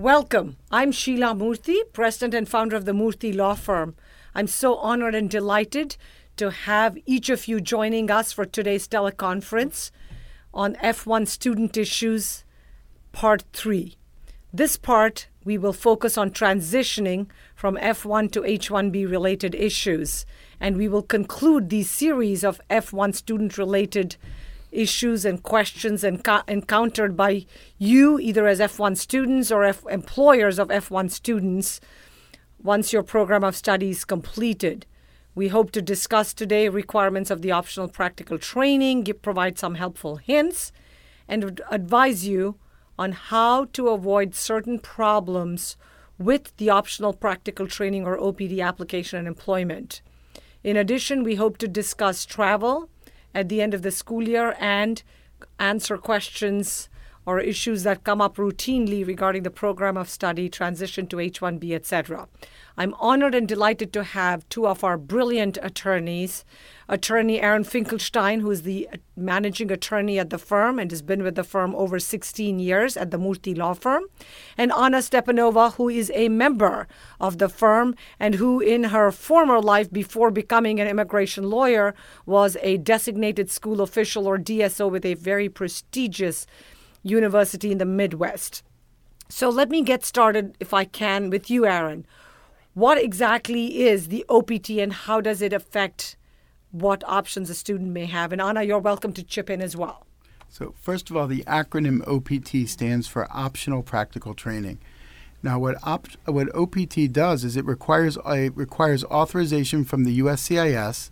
Welcome. I'm Sheila Murthy, president and founder of the Murthy Law Firm. I'm so honored and delighted to have each of you joining us for today's teleconference on F1 Student Issues, Part 3. This part, we will focus on transitioning from F1 to H1B related issues, and we will conclude these series of F1 student related issues and questions enco- encountered by you, either as F1 students or F- employers of F1 students, once your program of study is completed. We hope to discuss today requirements of the optional practical training, give, provide some helpful hints, and advise you on how to avoid certain problems with the optional practical training or OPT application and employment. In addition, we hope to discuss travel at the end of the school year and answer questions or issues that come up routinely regarding the program of study, transition to H1B, etc. I'm honored and delighted to have two of our brilliant attorneys attorney Aaron Finkelstein, who is the managing attorney at the firm and has been with the firm over 16 years at the Murthy Law Firm, and Anna Stepanova, who is a member of the firm and who, in her former life before becoming an immigration lawyer, was a designated school official or DSO with a very prestigious university in the Midwest. So let me get started, if I can, with you, Aaron. What exactly is the OPT and how does it affect what options a student may have? And Anna, you're welcome to chip in as well. So, first of all, the acronym OPT stands for Optional Practical Training. Now, what op- what OPT does is it requires it requires authorization from the USCIS,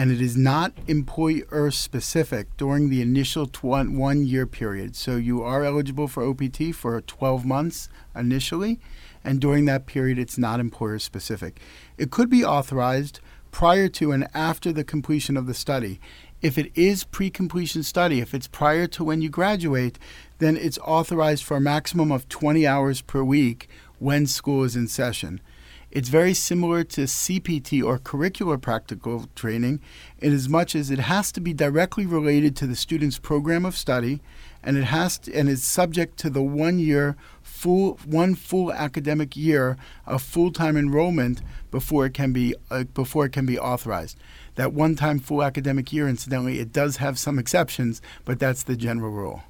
and it is not employer specific during the initial tw- one year period. So, you are eligible for OPT for 12 months initially, and during that period, it's not employer specific. It could be authorized prior to and after the completion of the study. If it is pre completion study, if it's prior to when you graduate, then it's authorized for a maximum of 20 hours per week when school is in session. It's very similar to CPT or curricular practical training in as much as it has to be directly related to the student's program of study and it has to, and is subject to the one year full one full academic year of full-time enrollment before it can be uh, before it can be authorized. That one-time full academic year, incidentally, it does have some exceptions, but that's the general rule.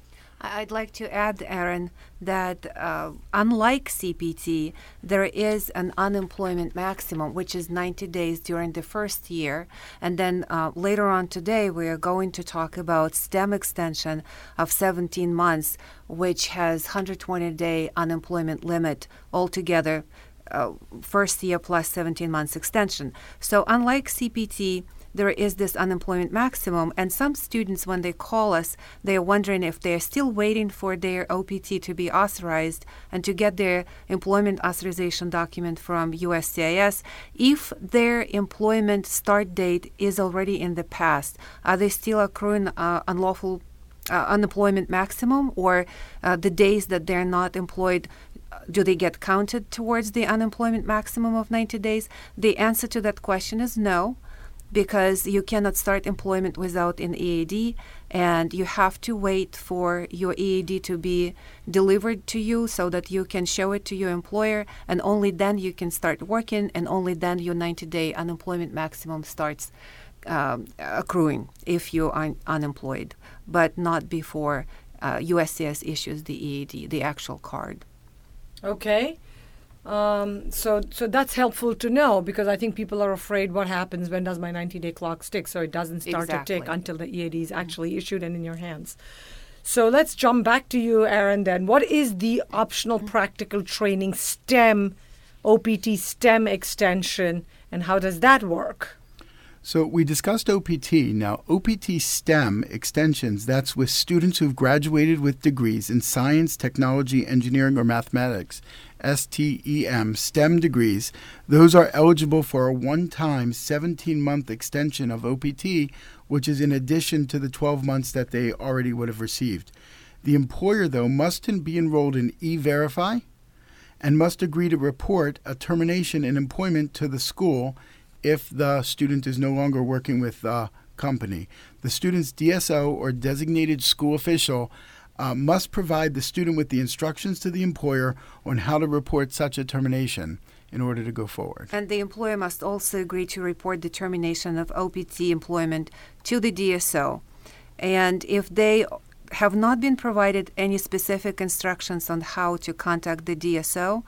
I'd like to add, Aaron, that uh, unlike CPT, there is an unemployment maximum, which is 90 days during the first year. And then uh, later on today, we are going to talk about STEM extension of 17 months, which has 120 day unemployment limit altogether. Uh, first year plus 17 months extension. So, unlike CPT, there is this unemployment maximum. And some students, when they call us, they're wondering if they're still waiting for their OPT to be authorized and to get their employment authorization document from USCIS. If their employment start date is already in the past, are they still accruing uh, unlawful uh, unemployment maximum or uh, the days that they're not employed uh, do they get counted towards the unemployment maximum of 90 days the answer to that question is no because you cannot start employment without an EAD and you have to wait for your EAD to be delivered to you so that you can show it to your employer and only then you can start working and only then your 90 day unemployment maximum starts um, accruing if you are unemployed, but not before uh, USCIS issues the EAD, the actual card. Okay. Um, so, so that's helpful to know because I think people are afraid what happens when does my 90 day clock stick? So it doesn't start exactly. to tick until the EAD is actually issued and in your hands. So let's jump back to you, Aaron. Then, what is the optional practical training STEM, OPT STEM extension, and how does that work? So we discussed OPT. Now, OPT STEM extensions, that's with students who've graduated with degrees in science, technology, engineering, or mathematics. STEM, STEM degrees, those are eligible for a one time 17 month extension of OPT, which is in addition to the 12 months that they already would have received. The employer, though, must be enrolled in e Verify and must agree to report a termination in employment to the school if the student is no longer working with the company. The student's DSO or designated school official uh, must provide the student with the instructions to the employer on how to report such a termination in order to go forward. And the employer must also agree to report the termination of OPT employment to the DSO. And if they have not been provided any specific instructions on how to contact the DSO,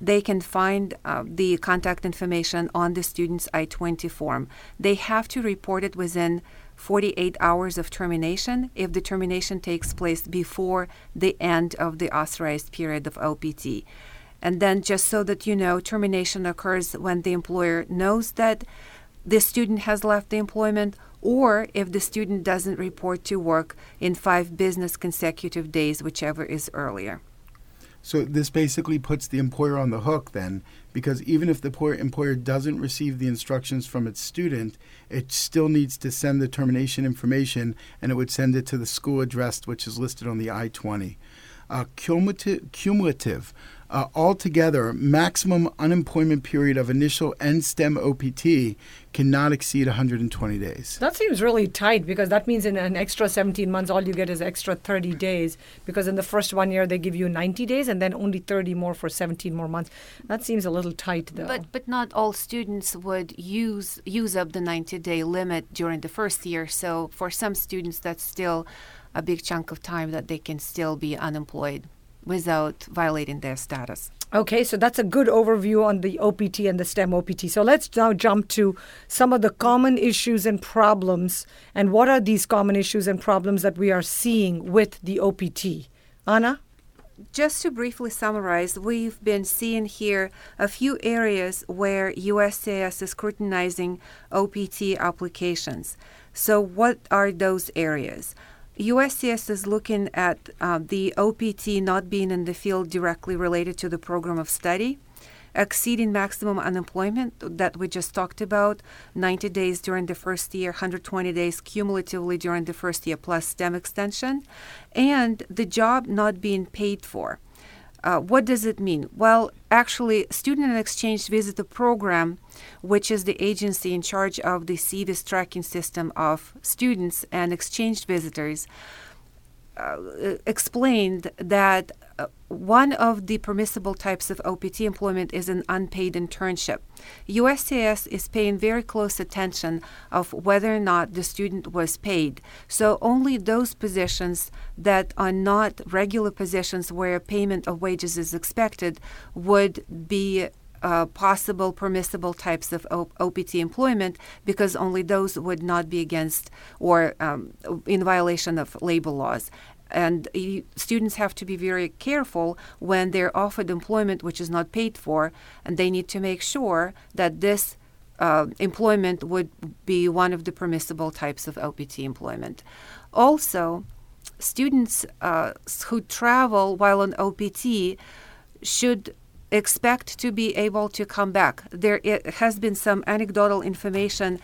they can find uh, the contact information on the student's I 20 form. They have to report it within 48 hours of termination if the termination takes place before the end of the authorized period of OPT. And then, just so that you know, termination occurs when the employer knows that the student has left the employment or if the student doesn't report to work in five business consecutive days, whichever is earlier. So this basically puts the employer on the hook then, because even if the employer doesn't receive the instructions from its student, it still needs to send the termination information, and it would send it to the school address, which is listed on the I-20. Uh, cumulative, cumulative uh, altogether, maximum unemployment period of initial and STEM OPT cannot exceed 120 days. That seems really tight because that means in an extra 17 months, all you get is extra 30 days. Because in the first one year, they give you 90 days and then only 30 more for 17 more months. That seems a little tight, though. But but not all students would use use up the 90 day limit during the first year. So for some students, that's still a big chunk of time that they can still be unemployed without violating their status. Okay, so that's a good overview on the OPT and the STEM OPT. So let's now jump to some of the common issues and problems. And what are these common issues and problems that we are seeing with the OPT? Anna? Just to briefly summarize, we've been seeing here a few areas where USCIS is scrutinizing OPT applications. So, what are those areas? USCIS is looking at uh, the OPT not being in the field directly related to the program of study, exceeding maximum unemployment that we just talked about 90 days during the first year, 120 days cumulatively during the first year plus STEM extension, and the job not being paid for. Uh, what does it mean? Well, actually, Student and Exchange Visitor Program, which is the agency in charge of the SEVIS tracking system of students and exchange visitors, uh, explained that uh, one of the permissible types of OPT employment is an unpaid internship. USCIS is paying very close attention of whether or not the student was paid. So only those positions that are not regular positions where payment of wages is expected would be uh, possible permissible types of OPT employment because only those would not be against or um, in violation of labor laws. And students have to be very careful when they're offered employment which is not paid for, and they need to make sure that this uh, employment would be one of the permissible types of OPT employment. Also, students uh, who travel while on OPT should expect to be able to come back. There has been some anecdotal information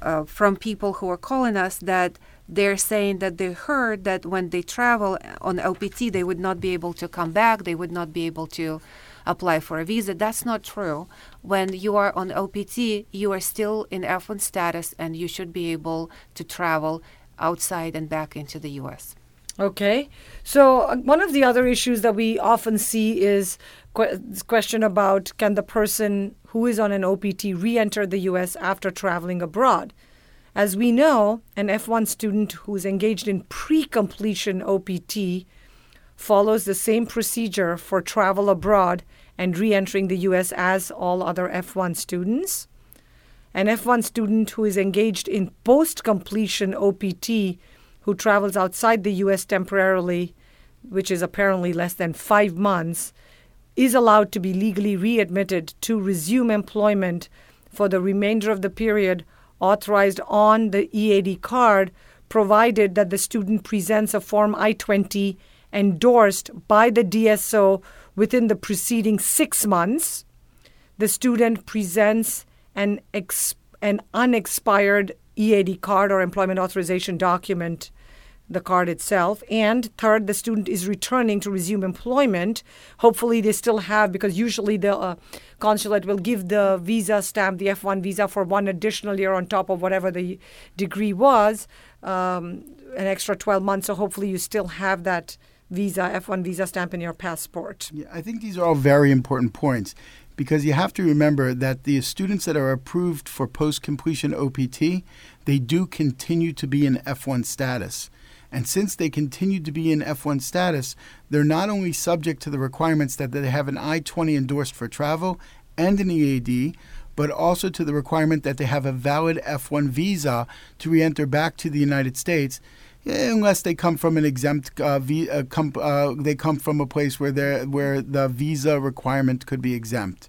uh, from people who are calling us that they're saying that they heard that when they travel on OPT, they would not be able to come back, they would not be able to apply for a visa. That's not true. When you are on OPT, you are still in F1 status and you should be able to travel outside and back into the US. Okay. So, uh, one of the other issues that we often see is que- this question about can the person who is on an OPT re enter the US after traveling abroad? As we know, an F1 student who is engaged in pre completion OPT follows the same procedure for travel abroad and re entering the US as all other F1 students. An F1 student who is engaged in post completion OPT who travels outside the US temporarily, which is apparently less than five months, is allowed to be legally readmitted to resume employment for the remainder of the period authorized on the EAD card, provided that the student presents a Form I 20 endorsed by the DSO within the preceding six months. The student presents an, ex- an unexpired EAD card or employment authorization document, the card itself. And third, the student is returning to resume employment. Hopefully, they still have, because usually the uh, consulate will give the visa stamp, the F1 visa, for one additional year on top of whatever the degree was, um, an extra 12 months. So hopefully, you still have that visa, F1 visa stamp in your passport. Yeah, I think these are all very important points because you have to remember that the students that are approved for post completion OPT, they do continue to be in F1 status. And since they continue to be in F1 status, they're not only subject to the requirements that they have an I 20 endorsed for travel and an EAD, but also to the requirement that they have a valid F1 visa to re enter back to the United States unless they come from an exempt uh, uh, com- uh, they come from a place where where the visa requirement could be exempt.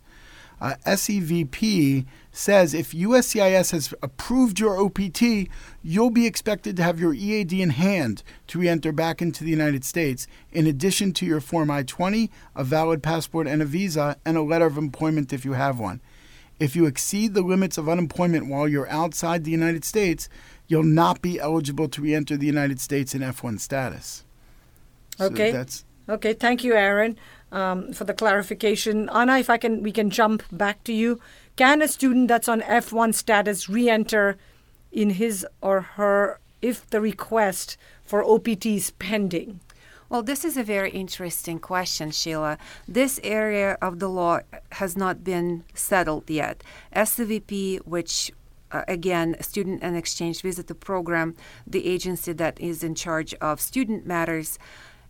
Uh, SEVP says if USCIS has approved your OPT, you'll be expected to have your EAD in hand to re-enter back into the United States, in addition to your Form I-20, a valid passport and a visa, and a letter of employment if you have one. If you exceed the limits of unemployment while you're outside the United States, you'll not be eligible to re-enter the United States in F1 status. So okay. That's okay. Thank you, Aaron, um, for the clarification. Anna, if I can, we can jump back to you. Can a student that's on F1 status re-enter in his or her if the request for OPT is pending? Well, this is a very interesting question, Sheila. This area of the law has not been settled yet. SEVP, which uh, again, Student and Exchange Visitor Program, the agency that is in charge of student matters,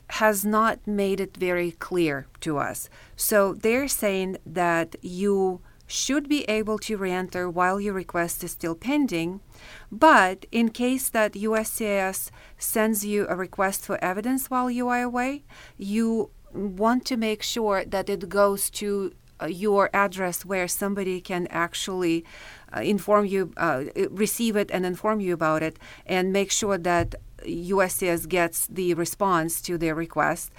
has not made it very clear to us. So they're saying that you should be able to reenter while your request is still pending, but in case that USCIS sends you a request for evidence while you are away, you want to make sure that it goes to uh, your address where somebody can actually uh, inform you, uh, receive it, and inform you about it, and make sure that USCIS gets the response to their request.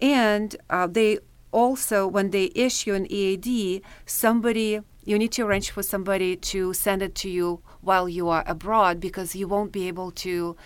And uh, they also, when they issue an EAD, somebody you need to arrange for somebody to send it to you while you are abroad because you won't be able to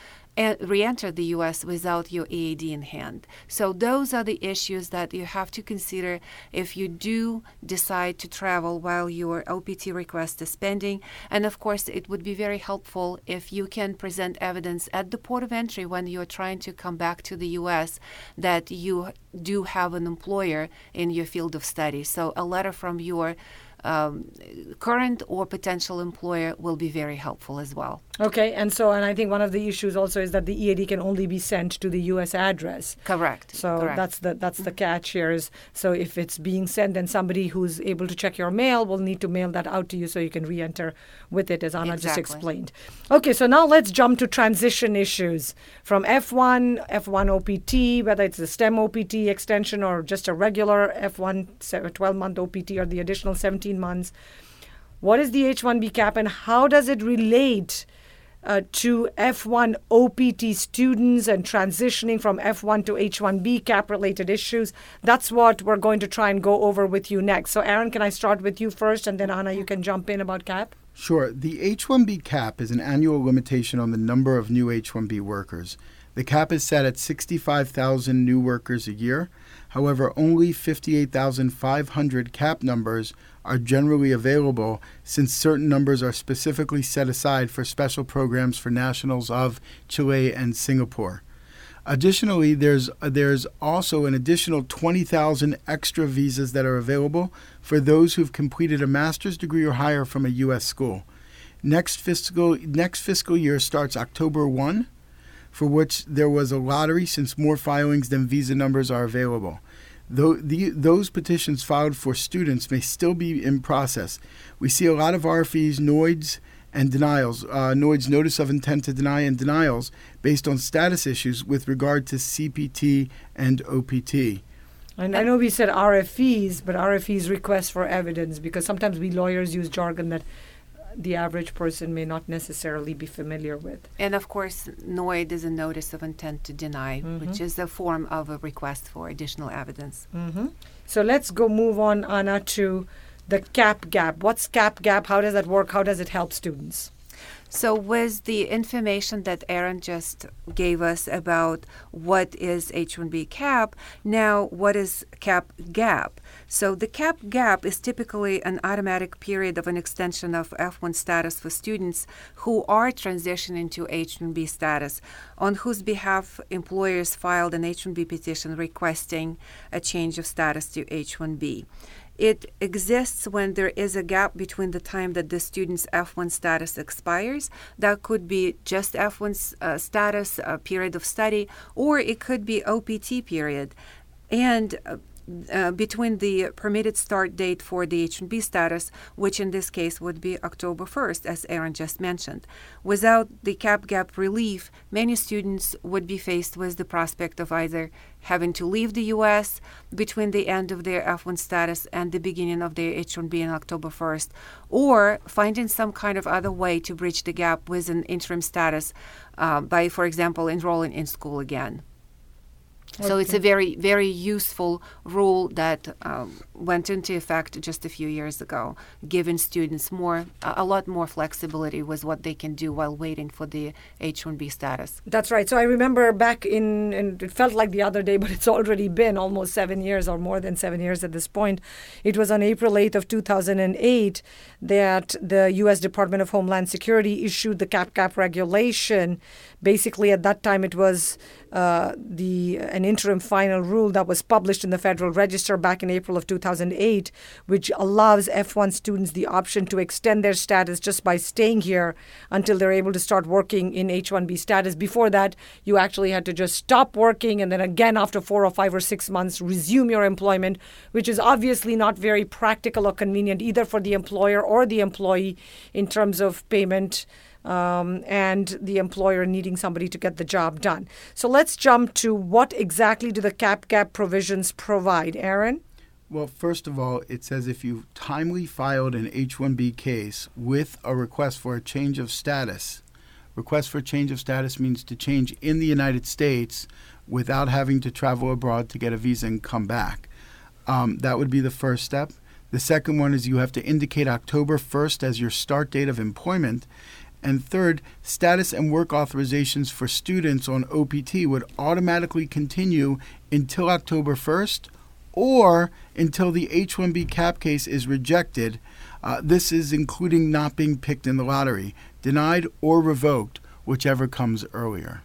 re-enter the U.S. without your EAD in hand. So those are the issues that you have to consider if you do decide to travel while your OPT request is pending. And of course, it would be very helpful if you can present evidence at the port of entry when you're trying to come back to the U.S. that you do have an employer in your field of study. So a letter from your um, current or potential employer will be very helpful as well. Okay, and so, and I think one of the issues also is that the EAD can only be sent to the U.S. address. Correct. So Correct. that's the that's the catch here. Is so if it's being sent, then somebody who's able to check your mail will need to mail that out to you so you can re-enter with it, as Anna exactly. just explained. Okay, so now let's jump to transition issues from F1, F1 OPT, whether it's the STEM OPT extension or just a regular F1 12-month OPT or the additional 17 months. What is the H1B cap and how does it relate? uh, to F1 OPT students and transitioning from F1 to H1B cap related issues. That's what we're going to try and go over with you next. So, Aaron, can I start with you first and then Anna, you can jump in about cap? Sure. The H 1B cap is an annual limitation on the number of new H 1B workers. The cap is set at 65,000 new workers a year. However, only 58,500 cap numbers are generally available since certain numbers are specifically set aside for special programs for nationals of Chile and Singapore. Additionally, there's there's also an additional 20,000 extra visas that are available for those who've completed a master's degree or higher from a US school. Next fiscal next fiscal year starts October 1, for which there was a lottery since more filings than visa numbers are available. Though the, those petitions filed for students may still be in process. We see a lot of RFEs, NOIDs, and denials. Uh, NOID's notice of intent to deny and denials based on status issues with regard to CPT and OPT. And I know we said RFEs, but RFEs request for evidence because sometimes we lawyers use jargon that the average person may not necessarily be familiar with. And of course, NOID is a notice of intent to deny, Mm-hmm. which is a form of a request for additional evidence. hmm So let's go move on, Anna, to the cap gap. What's cap gap? How does that work? How does it help students? So, with the information that Aaron just gave us about what is H 1B cap, now what is cap gap? So, the cap gap is typically an automatic period of an extension of F1 status for students who are transitioning to H 1B status, on whose behalf employers filed an H 1B petition requesting a change of status to H 1B. It exists when there is a gap between the time that the student's F1 status expires. That could be just F1 uh, status, a period of study, or it could be OPT period. And uh, between the permitted start date for the H-1B status, which in this case would be October 1st, as Aaron just mentioned. Without the cap gap relief, many students would be faced with the prospect of either having to leave the U.S. between the end of their F1 status and the beginning of their H-1B on October 1st, or finding some kind of other way to bridge the gap with an interim status uh, by, for example, enrolling in school again. So it's a very, very useful rule that um, went into effect just a few years ago, giving students more, a a lot more flexibility with what they can do while waiting for the H-1B status. That's right. So I remember back in, and it felt like the other day, but it's already been almost seven years or more than seven years at this point. It was on April 8th of 2008 that the U.S. Department of Homeland Security issued the cap-gap regulation. Basically, at that time, it was uh, the an interim final rule that was published in the Federal Register back in April of 2008, which allows F1 students the option to extend their status just by staying here until they're able to start working in H1B status. Before that, you actually had to just stop working and then again after four or five or six months resume your employment, which is obviously not very practical or convenient either for the employer or the employee in terms of payment um, and the employer needing somebody to get the job done. So let's jump to what exactly do the cap gap provisions provide, Aaron? Well, first of all, it says if you timely filed an H 1B case with a request for a change of status, request for change of status means to change in the United States without having to travel abroad to get a visa and come back. Um, that would be the first step. The second one is you have to indicate October 1st as your start date of employment. And third, status and work authorizations for students on OPT would automatically continue until October 1st or until the H 1B cap case is rejected. Uh, this is including not being picked in the lottery, denied or revoked, whichever comes earlier.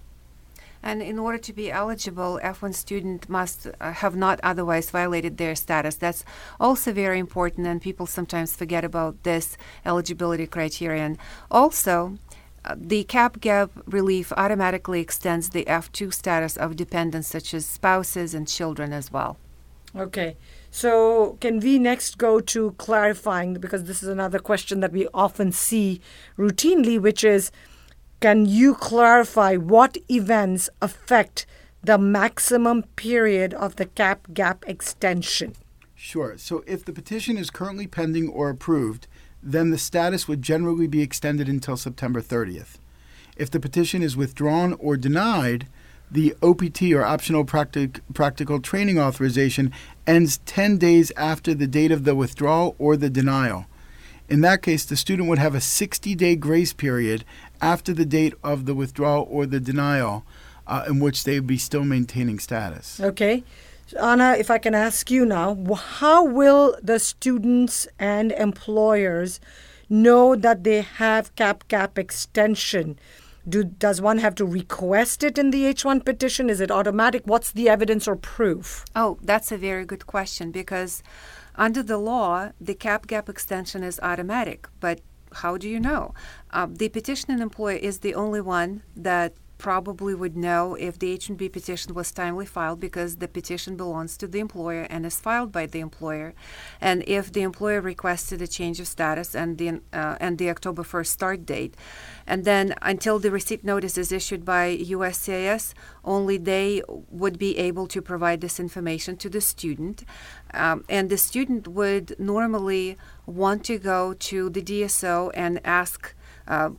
And in order to be eligible, F1 student must uh, have not otherwise violated their status. That's also very important, and people sometimes forget about this eligibility criterion. Also, uh, the cap gap relief automatically extends the F2 status of dependents such as spouses and children as well. Okay. So, can we next go to clarifying because this is another question that we often see routinely, which is can you clarify what events affect the maximum period of the cap gap extension? Sure. So if the petition is currently pending or approved, then the status would generally be extended until September 30th. If the petition is withdrawn or denied, the OPT or optional practic- practical training authorization ends 10 days after the date of the withdrawal or the denial. In that case, the student would have a 60 day grace period after the date of the withdrawal or the denial uh, in which they would be still maintaining status. Okay. Anna, if I can ask you now, how will the students and employers know that they have cap gap extension? Do, does one have to request it in the H1 petition? Is it automatic? What's the evidence or proof? Oh, that's a very good question because under the law, the cap gap extension is automatic. But how do you know? Uh, the petitioning employer is the only one that probably would know if the H-1B petition was timely filed because the petition belongs to the employer and is filed by the employer, and if the employer requested a change of status and the uh, and the October 1st start date, and then until the receipt notice is issued by USCIS, only they would be able to provide this information to the student, um, and the student would normally want to go to the DSO and ask uh,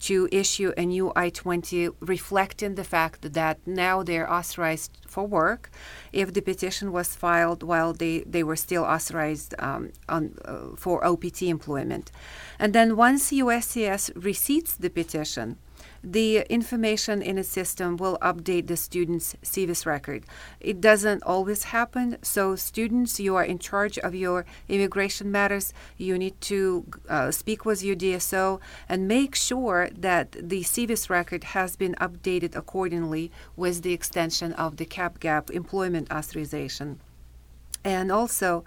to issue a new I 20 reflecting the fact that now they're authorized for work if the petition was filed while they, they were still authorized um, on, uh, for OPT employment. And then once USCIS receives the petition, the information in a system will update the student's SEVIS record. It doesn't always happen, so students, you are in charge of your immigration matters. You need to uh, speak with your DSO and make sure that the SEVIS record has been updated accordingly with the extension of the cap gap employment authorization. And also,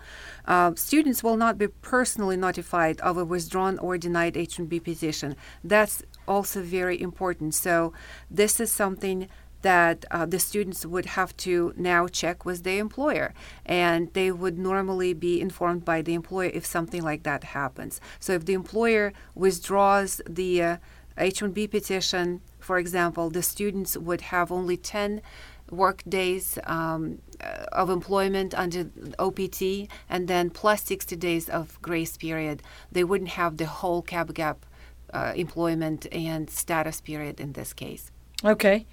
uh, students will not be personally notified of a withdrawn or denied H-1B petition. That's also very important. So this is something that uh, the students would have to now check with the employer, and they would normally be informed by the employer if something like that happens. So if the employer withdraws the uh, H-1B petition, for example, the students would have only 10 work days um, uh, of employment under OPT and then plus 60 days of grace period. They wouldn't have the whole cap gap uh, employment and status period in this case. Okay.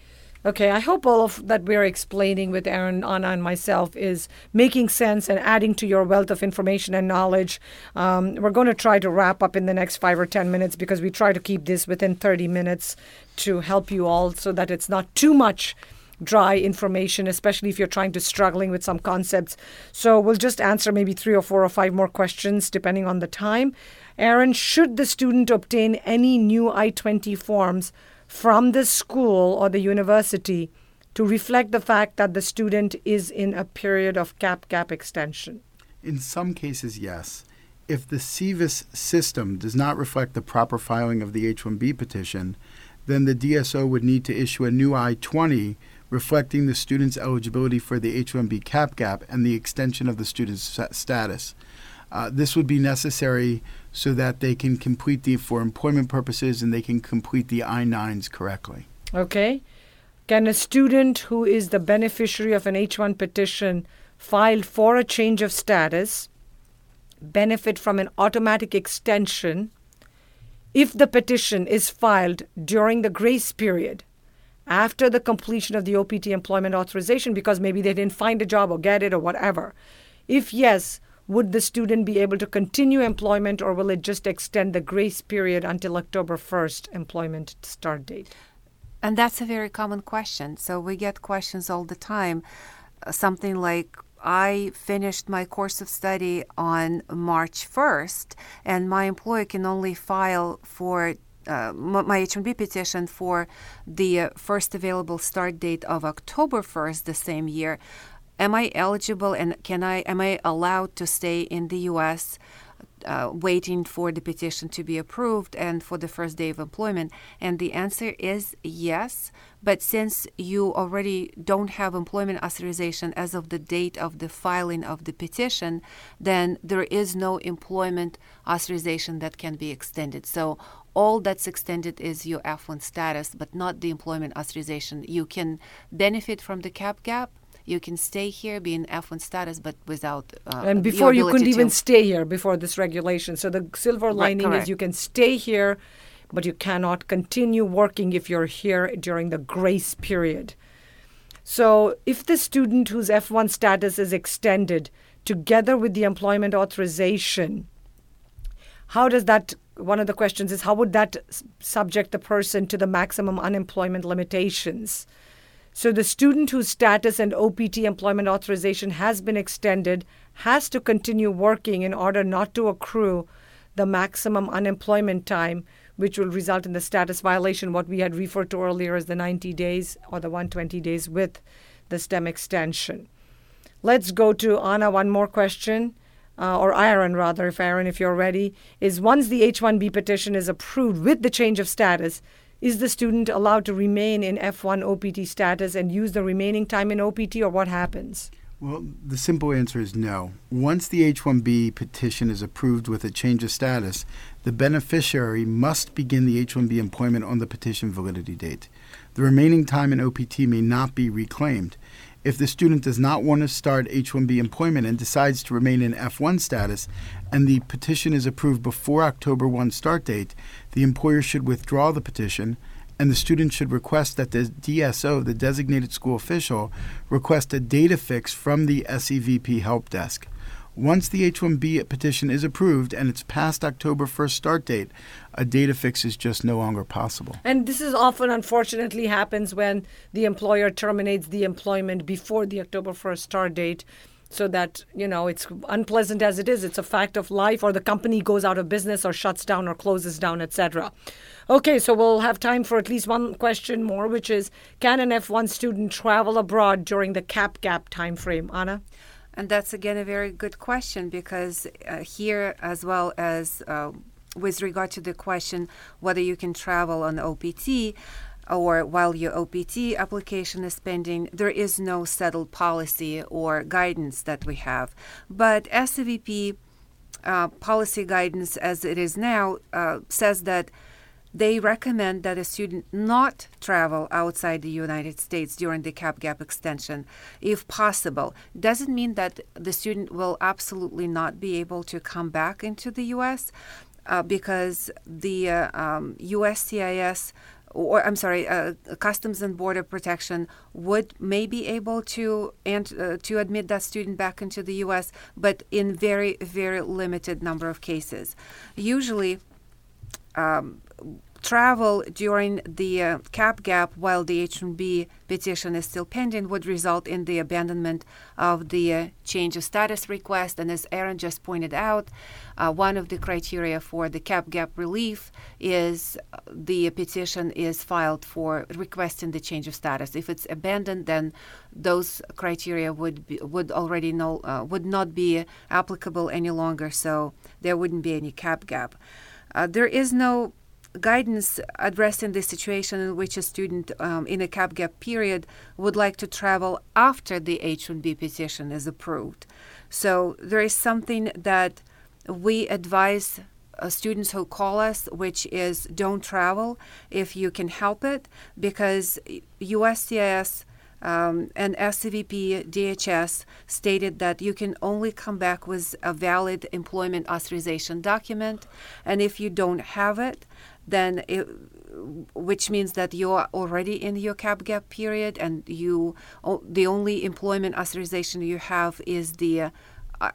Okay, I hope all of that we're explaining with Aaron, Anna, and myself is making sense and adding to your wealth of information and knowledge. Um, we're going to try to wrap up in the next five or 10 minutes because we try to keep this within 30 minutes to help you all so that it's not too much dry information, especially if you're trying to struggling with some concepts. So we'll just answer maybe three or four or five more questions depending on the time. Aaron, should the student obtain any new I 20 forms from the school or the university to reflect the fact that the student is in a period of cap gap extension? In some cases, yes. If the SEVIS system does not reflect the proper filing of the H 1B petition, then the DSO would need to issue a new I 20 reflecting the student's eligibility for the H 1B cap gap and the extension of the student's status. Uh, this would be necessary so that they can complete the for employment purposes and they can complete the I-9s correctly. Okay. Can a student who is the beneficiary of an H1 petition filed for a change of status benefit from an automatic extension if the petition is filed during the grace period after the completion of the OPT employment authorization because maybe they didn't find a job or get it or whatever? If yes, would the student be able to continue employment or will it just extend the grace period until October 1st employment start date? And that's a very common question. So we get questions all the time. Uh, something like, I finished my course of study on March 1st, and my employer can only file for uh, my H-1B petition for the uh, first available start date of October 1st the same year am I eligible and can I am I allowed to stay in the U.S. Uh, waiting for the petition to be approved and for the first day of employment? And the answer is yes. But since you already don't have employment authorization as of the date of the filing of the petition, then there is no employment authorization that can be extended. So all that's extended is your F1 status, but not the employment authorization. You can benefit from the cap gap you can stay here, be in F1 status, but without. Uh, and before you couldn't even stay here before this regulation. So the silver lining right, is you can stay here, but you cannot continue working if you're here during the grace period. So if the student whose F1 status is extended together with the employment authorization, how does that one of the questions is how would that subject the person to the maximum unemployment limitations? So the student whose status and OPT employment authorization has been extended has to continue working in order not to accrue the maximum unemployment time, which will result in the status violation, what we had referred to earlier as the 90 days or the 120 days with the STEM extension. Let's go to Anna. One more question, uh, or Aaron rather, if Aaron, if you're ready, is once the H-1B petition is approved with the change of status, is the student allowed to remain in F1 OPT status and use the remaining time in OPT, or what happens? Well, the simple answer is no. Once the H 1B petition is approved with a change of status, the beneficiary must begin the H 1B employment on the petition validity date. The remaining time in OPT may not be reclaimed. If the student does not want to start H 1B employment and decides to remain in F1 status, and the petition is approved before October 1 start date, the employer should withdraw the petition and the student should request that the DSO, the designated school official, request a data fix from the SEVP help desk. Once the H 1B petition is approved and it's past October 1st start date, a data fix is just no longer possible. And this is often, unfortunately, happens when the employer terminates the employment before the October 1st start date. So that, you know, it's unpleasant as it is, it's a fact of life, or the company goes out of business or shuts down or closes down, etc. Okay, so we'll have time for at least one question more, which is Can an F1 student travel abroad during the cap gap time frame? Anna? And that's again a very good question because uh, here, as well as uh, with regard to the question whether you can travel on OPT or while your OPT application is pending, there is no settled policy or guidance that we have. But SEVP uh, policy guidance, as it is now, uh, says that they recommend that a student not travel outside the United States during the cap gap extension if possible. Doesn't mean that the student will absolutely not be able to come back into the US uh, because the uh, um, USCIS or I'm sorry, uh, Customs and Border Protection would may be able to and uh, to admit that student back into the U.S., but in very very limited number of cases. Usually, um, travel during the uh, cap gap while the H-1B petition is still pending would result in the abandonment of the uh, change of status request. And as Aaron just pointed out, uh, one of the criteria for the cap gap relief is uh, the petition is filed for requesting the change of status. If it's abandoned, then those criteria would be, would already no uh, would not be applicable any longer. So there wouldn't be any cap gap. Uh, there is no guidance addressing the situation in which a student um, in a cap gap period would like to travel after the H-1B petition is approved. So there is something that we advise uh, students who call us, which is don't travel if you can help it, because USCIS um, and SEVP DHS stated that you can only come back with a valid employment authorization document, and if you don't have it, then it, which means that you are already in your cap gap period and you the only employment authorization you have is the uh,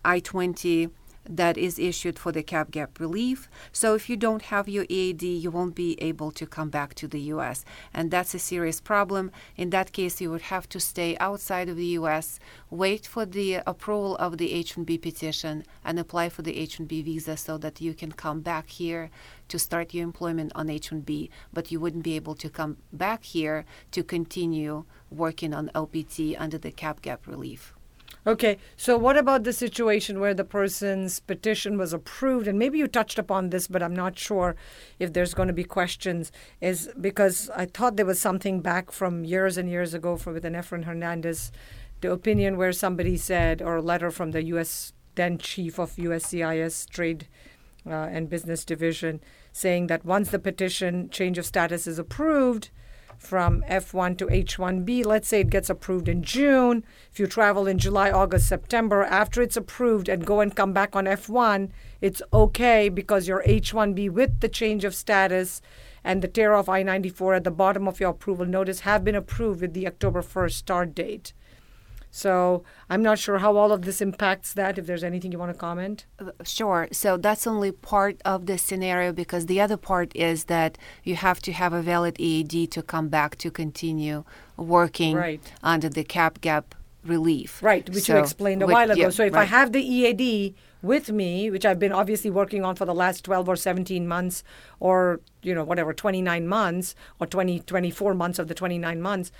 I-20 that is issued for the cap gap relief. So if you don't have your EAD, you won't be able to come back to the US. And that's a serious problem. In that case, you would have to stay outside of the US, wait for the approval of the H-1B petition, and apply for the H-1B visa so that you can come back here to start your employment on H-1B, but you wouldn't be able to come back here to continue working on OPT under the cap gap relief. Okay, so what about the situation where the person's petition was approved? And maybe you touched upon this, but I'm not sure if there's going to be questions. Is because I thought there was something back from years and years ago for with an Efren Hernandez, the opinion where somebody said, or a letter from the U.S. then chief of USCIS Trade uh, and Business Division, saying that once the petition change of status is approved, from F1 to H1B. Let's say it gets approved in June. If you travel in July, August, September, after it's approved and go and come back on F1, it's okay because your H1B with the change of status and the tear off I 94 at the bottom of your approval notice have been approved with the October 1st start date. So I'm not sure how all of this impacts that. If there's anything you want to comment? Uh, sure. So that's only part of the scenario because the other part is that you have to have a valid EAD to come back to continue working right. under the cap gap relief. Right, which so, you explained a which, while ago. Yeah, so if right. I have the EAD with me, which I've been obviously working on for the last 12 or 17 months or, you know, whatever, 29 months or 20, 24 months of the 29 months,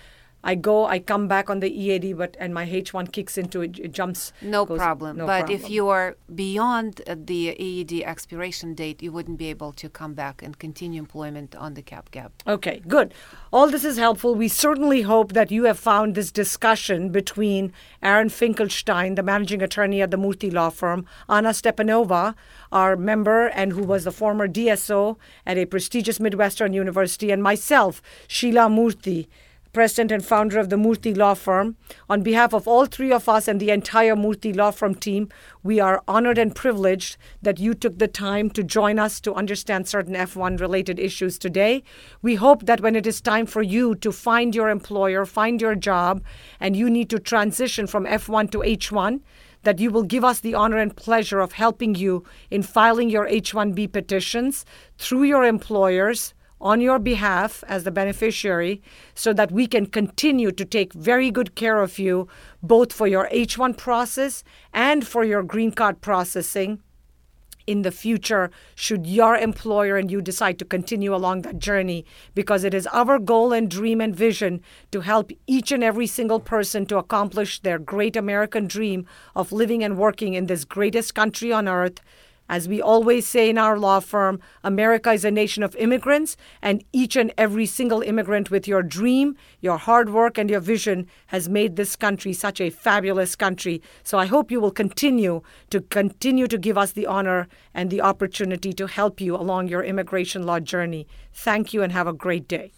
I go, I come back on the EAD, but and my H1 kicks into it, it jumps. No goes- problem. no but if you are beyond the EAD expiration date, you wouldn't be able to come back and continue employment on the cap gap. Okay, good. All this is helpful. We certainly hope that you have found this discussion between Aaron Finkelstein, the managing attorney at the Murthy Law Firm, Anna Stepanova, our member and who was the former DSO at a prestigious Midwestern university, and myself, Sheila Murthy, president and founder of the Murthy Law Firm. On behalf of all three of us and the entire Murthy Law Firm team, we are honored and privileged that you took the time to join us to understand certain F1 related issues today. We hope that when it is time for you to find your employer, find your job, and you need to transition from F1 to H1, that you will give us the honor and pleasure of helping you in filing your H 1B petitions through your employers on your behalf as the beneficiary so that we can continue to take very good care of you both for your H1 process and for your green card processing in the future should your employer and you decide to continue along that journey because it is our goal and dream and vision to help each and every single person to accomplish their great American dream of living and working in this greatest country on earth. As we always say in our law firm, America is a nation of immigrants, and each and every single immigrant with your dream, your hard work, and your vision has made this country such a fabulous country. So I hope you will continue to continue to give us the honor and the opportunity to help you along your immigration law journey. Thank you and have a great day.